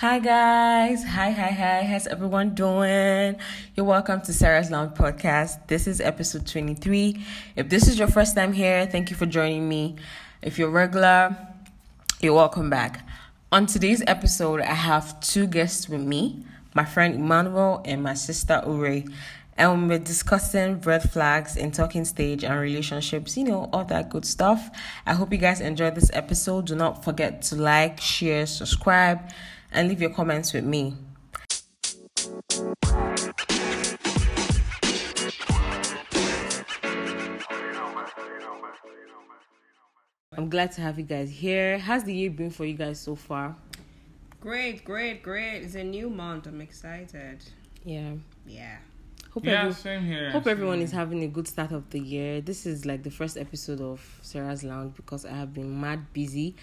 Hi guys, hi hi hi. How's everyone doing? You're welcome to Sarah's Lounge podcast. This is episode 23. If this is your first time here, thank you for joining me. If you're regular, you're welcome back. On today's episode, I have two guests with me, my friend Emmanuel and my sister Ure. And we're discussing red flags in talking stage and relationships, you know, all that good stuff. I hope you guys enjoyed this episode. Do not forget to like, share, subscribe, and leave your comments with me. I'm glad to have you guys here. How's the year been for you guys so far? Great, great, great. It's a new month. I'm excited. Yeah. Yeah. Hope Yeah, every- same here. Hope same everyone here. is having a good start of the year. This is like the first episode of Sarah's Lounge because I have been mad busy.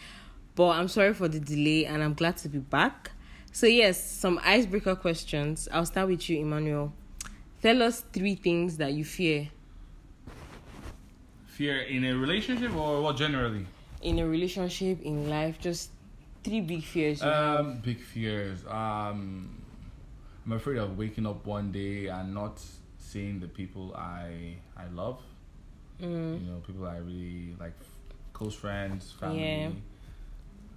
But I'm sorry for the delay and I'm glad to be back. So, yes, some icebreaker questions. I'll start with you, Emmanuel. Tell us three things that you fear fear in a relationship or what generally? in a relationship, in life. Just three big fears. Um, big fears. Um, I'm afraid of waking up one day and not seeing the people I I love. Mm, You know, people I really like, close friends, family. Yeah.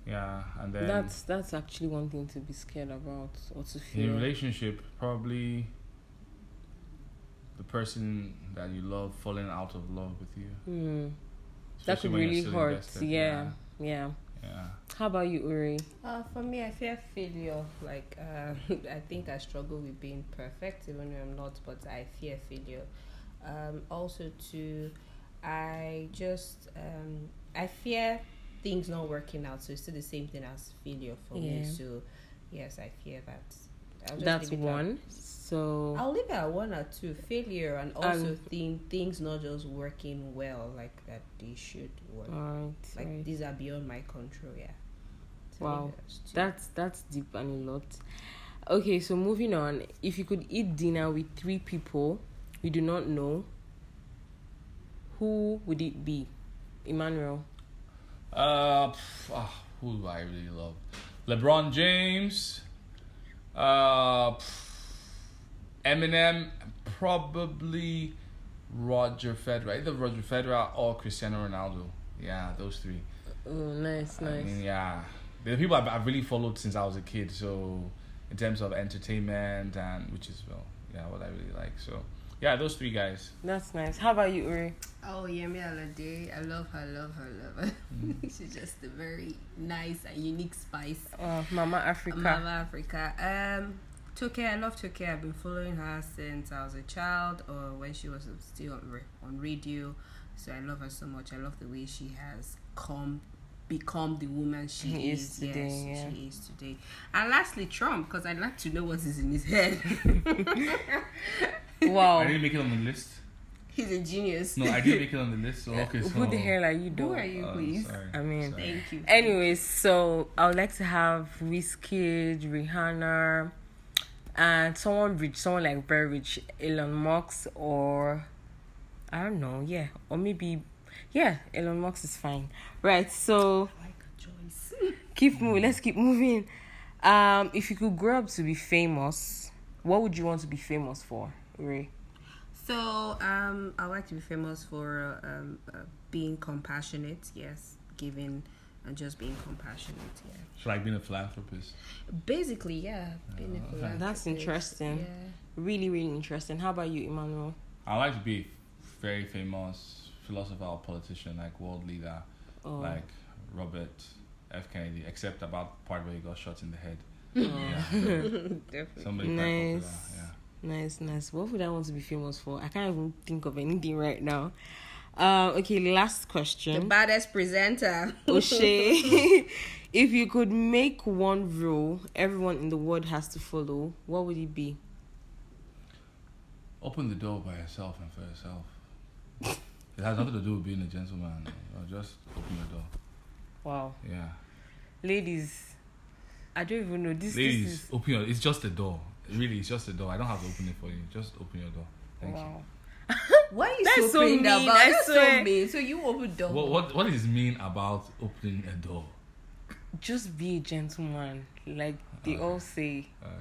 Yeah, and then that's that's actually one thing to be scared about or to fear in a relationship, probably the person that you love falling out of love with you. Mm, that could really hurt. invested. Yeah, yeah. yeah. How about you, Uri? Uh, for me, I fear failure. Like, uh, I think I struggle with being perfect, even when I'm not, but I fear failure. Um, also, too, I just, um, I fear things not working out. So it's still the same thing as failure for me. So, yes, I fear that. That's leave it at- one. So I'll leave it at one or two. Failure and also think things not just working well like that they should work. alright, like right. these are beyond my control. Yeah. So Wow. leave it as two. That's that's deep and a lot. Okay, so moving on. If you could eat dinner with three people you do not know, who would it be? Emmanuel. Uh, pff, ah, who do I really love? LeBron James. Uh, Eminem. Probably Roger Federer. Either Roger Federer or Cristiano Ronaldo. Yeah, those three. Oh, nice, I nice. mean, yeah, they're the people I've, I've really followed since I was a kid. So, in terms of entertainment and which is well, yeah, what I really like. So, yeah, those three guys. That's nice. How about you, Uri? Oh, Yemi Alade. I love her, love her, love her. Mm. She's just a very nice and unique spice. Oh, Mama Africa. Mama Africa. Um, Toke, I love Toke. I've been following her since I was a child or when she was still on, on radio. So I love her so much. I love the way she has come, become the woman she He is. is today, yes, yeah. she is today. And lastly, Trump, because I'd like to know what is in his head. Wow. I didn't make it on the list. He's a genius. No, I didn't make it on the list. So okay, so Who the hell are you, Who are you, Oh, please? sorry, I mean- sorry. Thank you. Anyways, so I would like to have Wizkid, Rihanna, and someone rich, someone like very rich, Elon Musk, or I don't know, yeah, or maybe, yeah, Elon Musk is fine. Right, so I like a choice. keep moving. Let's keep moving. Um, if you could grow up to be famous, what would you want to be famous for, Ray? So, um, I like to be famous for um, uh, being compassionate. Yes, giving and just being compassionate. Yeah. So like being a philanthropist. Basically, yeah, being a Oh, okay. philanthropist. That's interesting. Yeah. Really, really interesting. How about you, Emmanuel? I like to be very famous philosopher or politician, like world leader, Oh, like Robert F. Kennedy, except about part where he got shot in the head. oh. Yeah, Definitely. somebody quite Nice. popular. Yeah. Nice, nice. What would I want to be famous for? I can't even think of anything right now. Um, okay, last question. The baddest presenter. O'Shea, if you could make one rule everyone in the world has to follow, what would it be? Open the door by yourself and for yourself. It has nothing to do with being a gentleman. Or just open the door. Wow, Yeah. ladies, I don't even know this. Ladies, this is open your. It's just a door. Really, it's just a door. I don't have to open it for you. Just open your door. Thank wow. Why are you That's so, so mean mean, about? I That's swear. so mean. So you open door. What what what does it mean about opening a door? Just be a gentleman. Like they Okay. all say. Okay.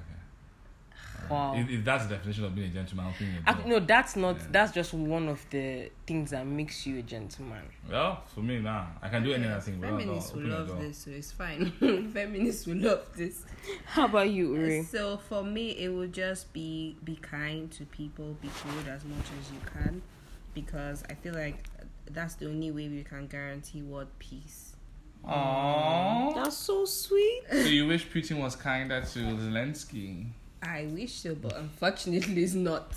Wow. If, if that's the definition of being a gentleman, I'm feeling a no, that's not. Yeah. That's just one of the things that makes you a gentleman. Well, for me, nah. I can do any other thing. Feminists will love this, so it's fine. Feminists will love this. How about you, Uri? So for me, it would just be be kind to people, be good as much as you can, because I feel like that's the only way we can guarantee world peace. Aww. That's so sweet. So you wish Putin was kinder to Zelensky? I wish so, but unfortunately, it's not.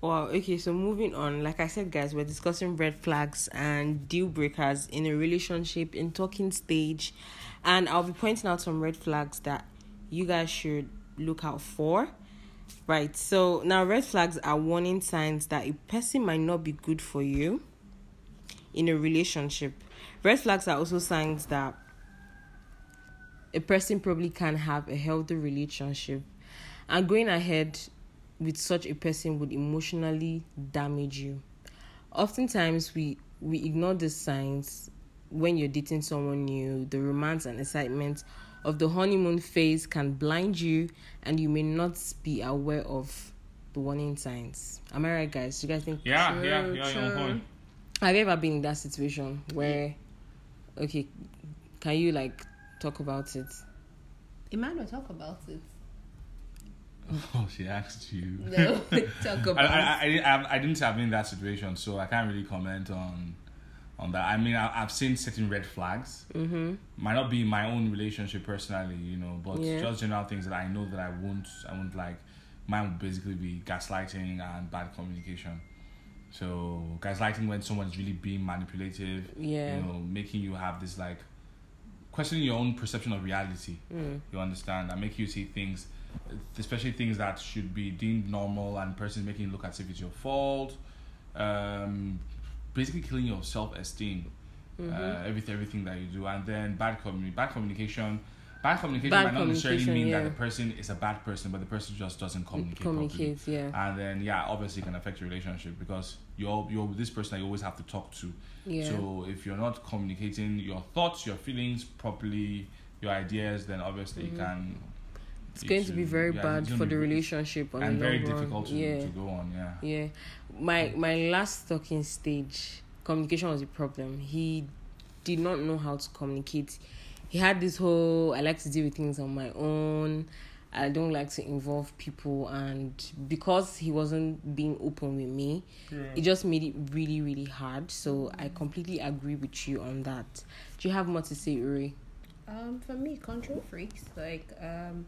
Wow. Okay. So moving on. Like I said, guys, we're discussing red flags and deal breakers in a relationship in talking stage, and I'll be pointing out some red flags that you guys should look out for. Right. So now, red flags are warning signs that a person might not be good for you in a relationship. Red flags are also signs that a person probably can have a healthy relationship, and going ahead with such a person would emotionally damage you. Oftentimes, we we ignore the signs when you're dating someone new. The romance and excitement of the honeymoon phase can blind you, and you may not be aware of the warning signs. Am I right, guys? You guys think? Yeah, true, yeah, yeah, true. Point. Have you ever been in that situation where, okay, can you like talk about it? Emmanuel, talk about it. Oh, she asked you. No, talk I, about I, I, I, I didn't have been in that situation, so I can't really comment on on that. I mean, I, I've seen certain red flags. Mm-hmm. Might not be my own relationship personally, you know, but Yeah. just general things that I know that I won't, I won't like. Mine would basically be gaslighting and bad communication. So gaslighting when someone's really being manipulative, Yeah. you know, making you have this like questioning your own perception of reality. Mm. You understand? And make you see things, especially things that should be deemed normal, and person making you look as if it's your fault. Um, basically, killing your self esteem. Mm-hmm. Uh, everything, everything that you do, and then bad commu- bad communication. Bad communication Bad might not necessarily mean yeah. that the person is a bad person, but the person just doesn't communicate. Properly. yeah. And then, yeah, obviously, it can affect your relationship because you're you're this person that you always have to talk to. Yeah. So if you're not communicating your thoughts, your feelings properly, your ideas, then obviously you can. It's going to be very yeah, bad for the relationship on and the very long run. to, yeah. to go on. Yeah. Yeah. My my last talking stage, communication was a problem. He did not know how to communicate. He had this whole I like to deal with things on my own. I don't like to involve people and because he wasn't being open with me, it just made it really, really hard. So I completely agree with you on that. Do you have more to say, Uri? Um, for me, control freaks like um,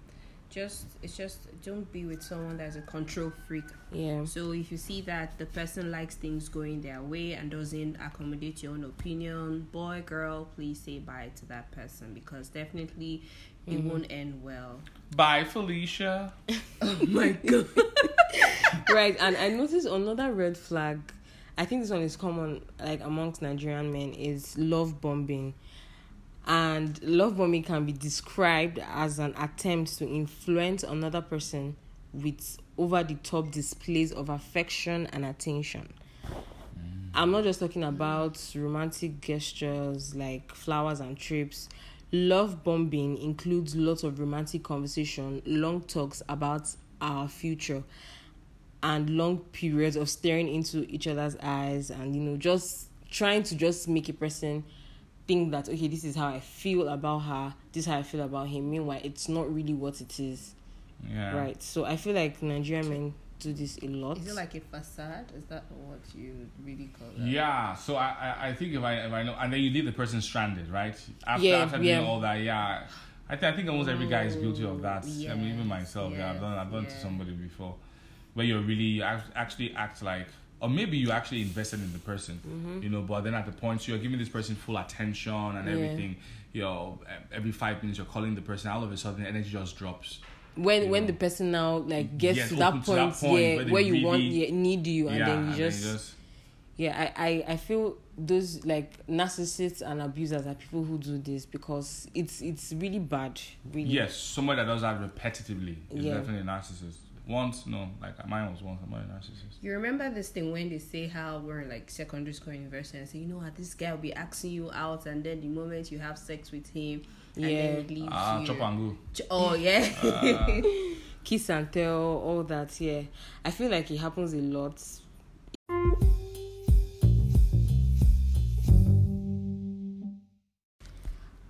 just it's just don't be with someone that's a control freak. Yeah. So if you see that the person likes things going their way and doesn't accommodate your own opinion, boy, girl, please say bye to that person because definitely it Mm-hmm. won't end well. Bye, Felicia. Oh my god. right and i noticed another red flag i think this one is common like amongst nigerian men is love bombing and love bombing can be described as an attempt to influence another person with over the top displays of affection and attention. Mm. I'm not just talking about romantic gestures like flowers and trips. Love bombing includes lots of romantic conversation long talks about our future and long periods of staring into each other's eyes and you know just trying to just make a person think that okay this is how i feel about her this is how i feel about him meanwhile it's not really what it is Yeah. right so i feel like nigerian men do this a lot Is it like a facade? Is that what you really call that? Yeah, so I, I, I think if I if I know and then you leave the person stranded, right? After Yeah, after doing all that, yeah. I, th- I think almost every guy is guilty of that. Mm, I mean, even yes, myself, yeah, I've done I've done it to somebody before, where you're really you act- actually act like, or maybe you actually invested in the person, you know, but then at the point you're giving this person full attention and Yeah. everything, you know, every five minutes you're calling the person, all of a sudden the energy just drops. when when know. the person now like gets Yes, to, that open to that point, point yeah where where, you want really- yeah, need you and yeah, then you and just, then just yeah I, I i feel those like narcissists and abusers are people who do this because it's it's really bad really Yes, somebody that does that repetitively is Yeah. definitely a narcissist. Once, no, like mine was once. I'm not a narcissist. You remember this thing when they say how we're in like secondary school, university, and say, you know what, this guy will be asking you out, and then the moment you have sex with him, and Yeah. then he leaves Ah, you. chop and go. Ch- Oh yeah. Ah. Kiss and tell, all that, yeah. I feel like it happens a lot.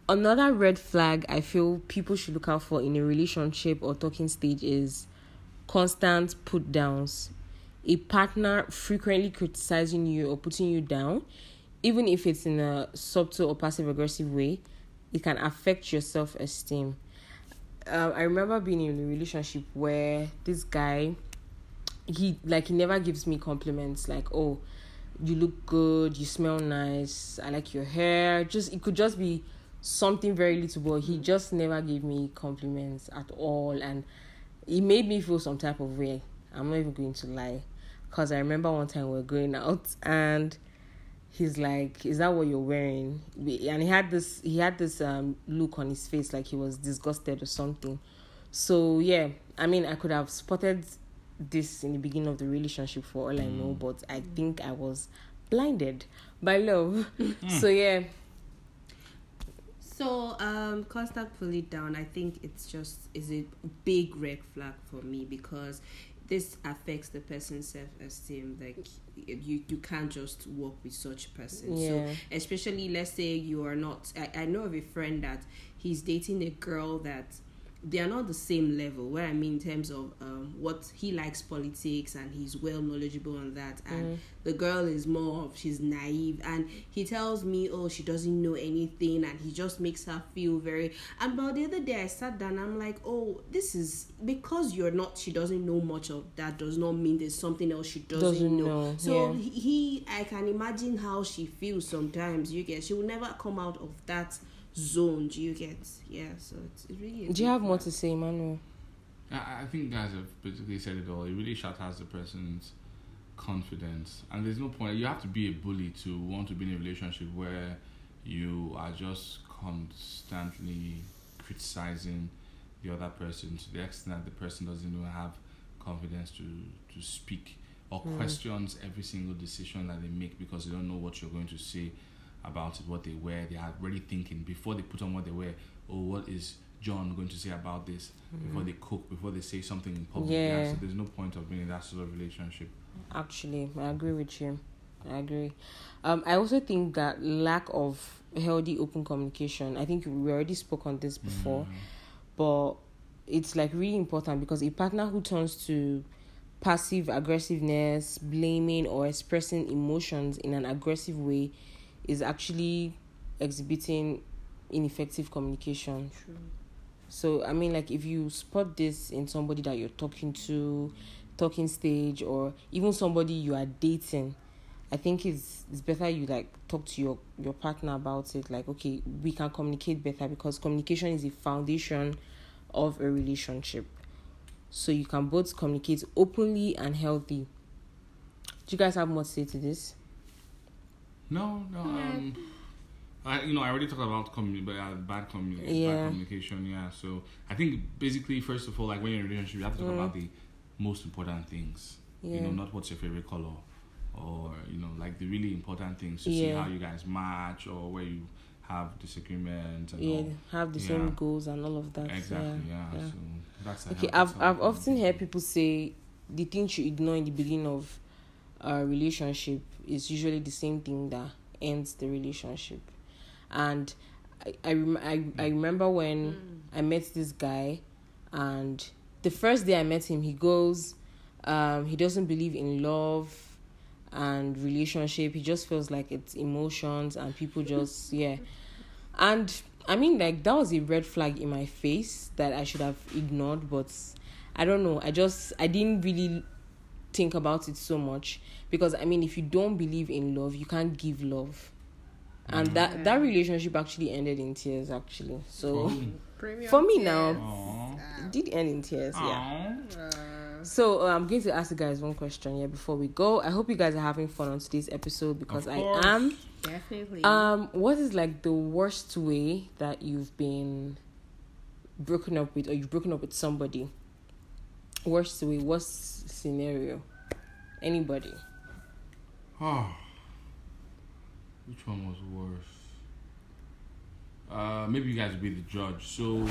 Another red flag I feel people should look out for in a relationship or talking stage is constant put downs. A partner frequently criticizing you or putting you down, even if it's in a subtle or passive aggressive way, it can affect your self esteem. Um, I remember being in a relationship where this guy, he like he never gives me compliments like, oh, you look good, you smell nice, I like your hair. Just it could just be something very little, but he just never gave me compliments at all, and it made me feel some type of way. I'm not even going to lie, cause I remember one time we were going out and he's like, "Is that what you're wearing?" And he had this he had this um look on his face like he was disgusted or something. So yeah, I mean, I could have spotted this in the beginning of the relationship for all I know, but I think I was blinded by love. so yeah, So, um, constant pull it down. I think it's just is a big red flag for me because this affects the person's self esteem. Like you, you can't just work with such person. Yeah. So, especially let's say you are not. I, I know of a friend that he's dating a girl that they are not the same level. What I mean in terms of um, what he likes politics and he's well knowledgeable on that, and the girl is more of she's naive, and he tells me, oh, she doesn't know anything, and he just makes her feel very. And but the other day I sat down, I'm like, oh, this is because you're not. She doesn't know much of that. Does not mean there's something else she doesn't, Doesn't know. know, So yeah. he, he, I can imagine how she feels sometimes. You get, she will never come out of that zone. Do you get? Yeah. So it's, it's really. a do you have more to say, Emmanuel? I, I think guys have basically said it all. It really shatters the person's confidence, and there's no point. You have to be a bully to want to be in a relationship where you are just constantly criticizing the other person to the extent that the person doesn't even have confidence to to speak or hmm. questions every single decision that they make because they don't know what you're going to say about it, what they wear. They are already thinking before they put on what they wear. Oh, what is John going to say about this? Before they cook, before they say something in public. Yeah. so there's no point of being in that sort of relationship. Actually, I agree with you. I agree. Um, I also think that lack of healthy open communication. I think we already spoke on this before, but it's like really important because a partner who turns to passive aggressiveness, blaming or expressing emotions in an aggressive way is actually exhibiting ineffective communication. True. So I mean, like if you spot this in somebody that you're talking to, talking stage, or even somebody you are dating, I think it's it's better you like talk to your your partner about it. Like, okay, we can communicate better because communication is the foundation of a relationship. So you can both communicate openly and healthy. Do you guys have more to say to this? No, no. Um, I, you know, I already talked about commu- but, uh, bad, commu- Yeah. bad communication. Yeah. So I think basically, first of all, like when you're in a relationship, you have to talk Mm. about the most important things. Yeah. You know, not what's your favorite color, or you know, like the really important things to see how you guys match or where you have disagreements and Yeah, all. have the Yeah. same goals and all of that. Exactly. Yeah. yeah. So that's Okay, I've I've often heard people say the things you ignore in the beginning of a relationship is usually the same thing that ends the relationship. And I I, rem- I, I remember when I met this guy, and the first day I met him, he goes, um, he doesn't believe in love and relationship. He just feels like it's emotions and people just yeah. And I mean, like that was a red flag in my face that I should have ignored, but I don't know. I just I didn't really think about it so much because I mean, if you don't believe in love, you can't give love, and that that relationship actually ended in tears. Actually, so Premium for me tiers. now, Aww. it did end in tears. Yeah. Aww. Uh, So uh, I'm going to ask you guys one question here before we go. I hope you guys are having fun on today's episode because I am. definitely. Um, what is like the worst way that you've been broken up with, or you've broken up with somebody? Worst way, worst scenario. Anybody. Oh. Which one was worse? Uh, maybe you guys will be the judge. So,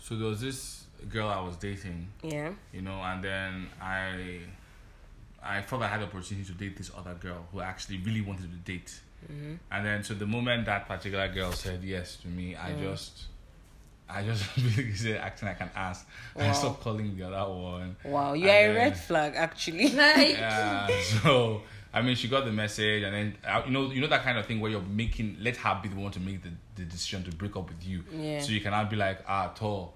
so there was this girl I was dating, Yeah. you know, and then I, I thought I had the opportunity to date this other girl who I actually really wanted to date. Mm-hmm. And then, so the moment that particular girl said yes to me, I Mm. just, I just really said acting like an ass. I Wow. stopped calling the other one. Wow, you And are a then- red flag, actually. yeah so i mean she got the message and then uh, you know you know that kind of thing where you're making let her be the one to make the, the decision to break up with you Yeah. so you cannot be like ah tall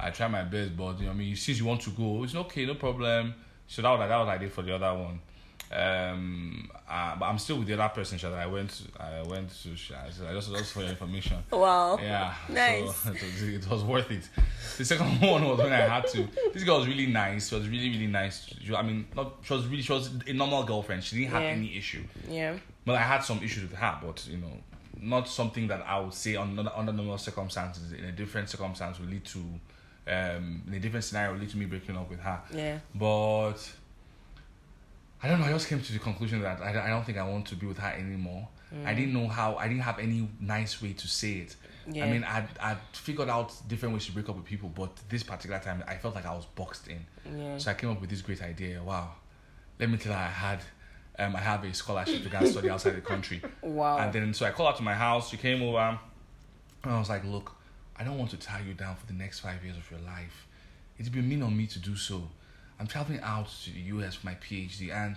i try my best but you know i mean since you want to go it's okay no problem so that was that was what i did for the other one um uh, but i'm still with the other person that i went i went to i just just for your information Wow. yeah. Nice. So it was, it was worth it. The second one was when I had to. This girl was really nice. She was really, really nice. She, I mean, not she was really she was a normal girlfriend. She didn't have Yeah. any issue. Yeah. But I had some issues with her. But you know, not something that I would say under under normal circumstances. In a different circumstance will lead to, um, in a different scenario will lead to me breaking up with her. Yeah. But I don't know. I just came to the conclusion that I, I don't think I want to be with her anymore. I didn't know how. I didn't have any nice way to say it. Yeah. I mean, I'd, I'd figured out different ways to break up with people, but this particular time, I felt like I was boxed in. Yeah. So I came up with this great idea. Wow, let me tell her I had, um, I have a scholarship to go and study outside the country. Wow. And then so I called her to my house. She came over, and I was like, "Look, I don't want to tie you down for the next five years of your life. It'd be mean on me to do so. I'm traveling out to the US for my PhD, and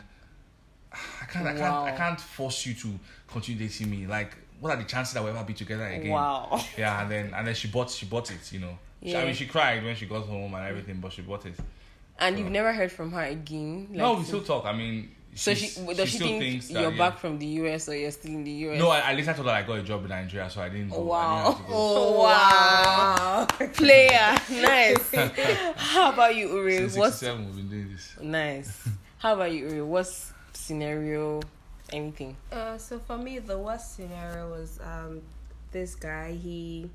I can't, I can't, I can't force you to continue dating me. Like, what are the chances that we'll ever be together again? Wow. Yeah, and then and then she bought, she bought it. You know, She- I mean, she cried when she got home and everything, but she bought it. And you've never heard from her again? no, we still talk. I mean, So she does she, still think thinks that, you're yeah. back from the US or you're still in the US? No, I, I later told her I got a job in Nigeria, so I didn't go. I Wow. didn't go. Oh, wow. Player. Nice. How about you, Uri? Since What's 67, we've been doing this. nice? How about you, Uri? What's scenario? Anything? Uh, so for me, the worst scenario was um, this guy. He,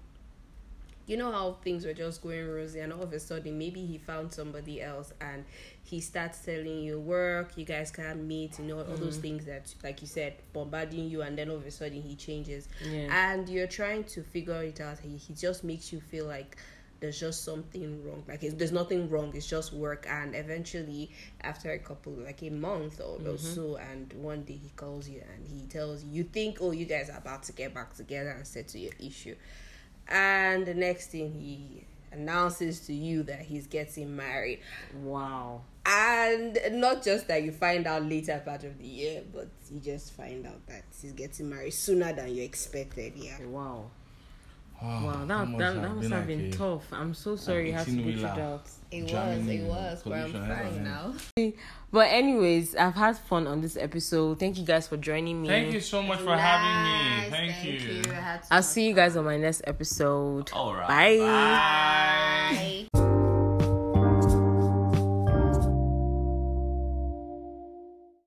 you know how things were just going rosy, and all of a sudden, maybe he found somebody else, and he starts telling you work. You guys can't meet. You know all those mm. things that, like you said, bombarding you, and then all of a sudden he changes, Yeah. and you're trying to figure it out. He he just makes you feel like there's just something wrong. Like there's nothing wrong. It's just work. And eventually, after a couple, like a month or, or mm-hmm. so, and one day he calls you and he tells you, you think, oh, you guys are about to get back together and settle your issue. And the next thing he announces to you that he's getting married. Wow. And not just that you find out later part of the year, but you just find out that he's getting married sooner than you expected. Yeah. Wow. Wow, Wow. That that, that must have been like a- tough. I'm so sorry you had to go through 18-wheeler. that. It Jamming was, it in was, but I'm collision fine now. But anyways, I've had fun on this episode. Thank you guys for joining me. Thank you so much for having me. Thank, you. you. I'll see you guys on my next episode. All right. Bye. Bye.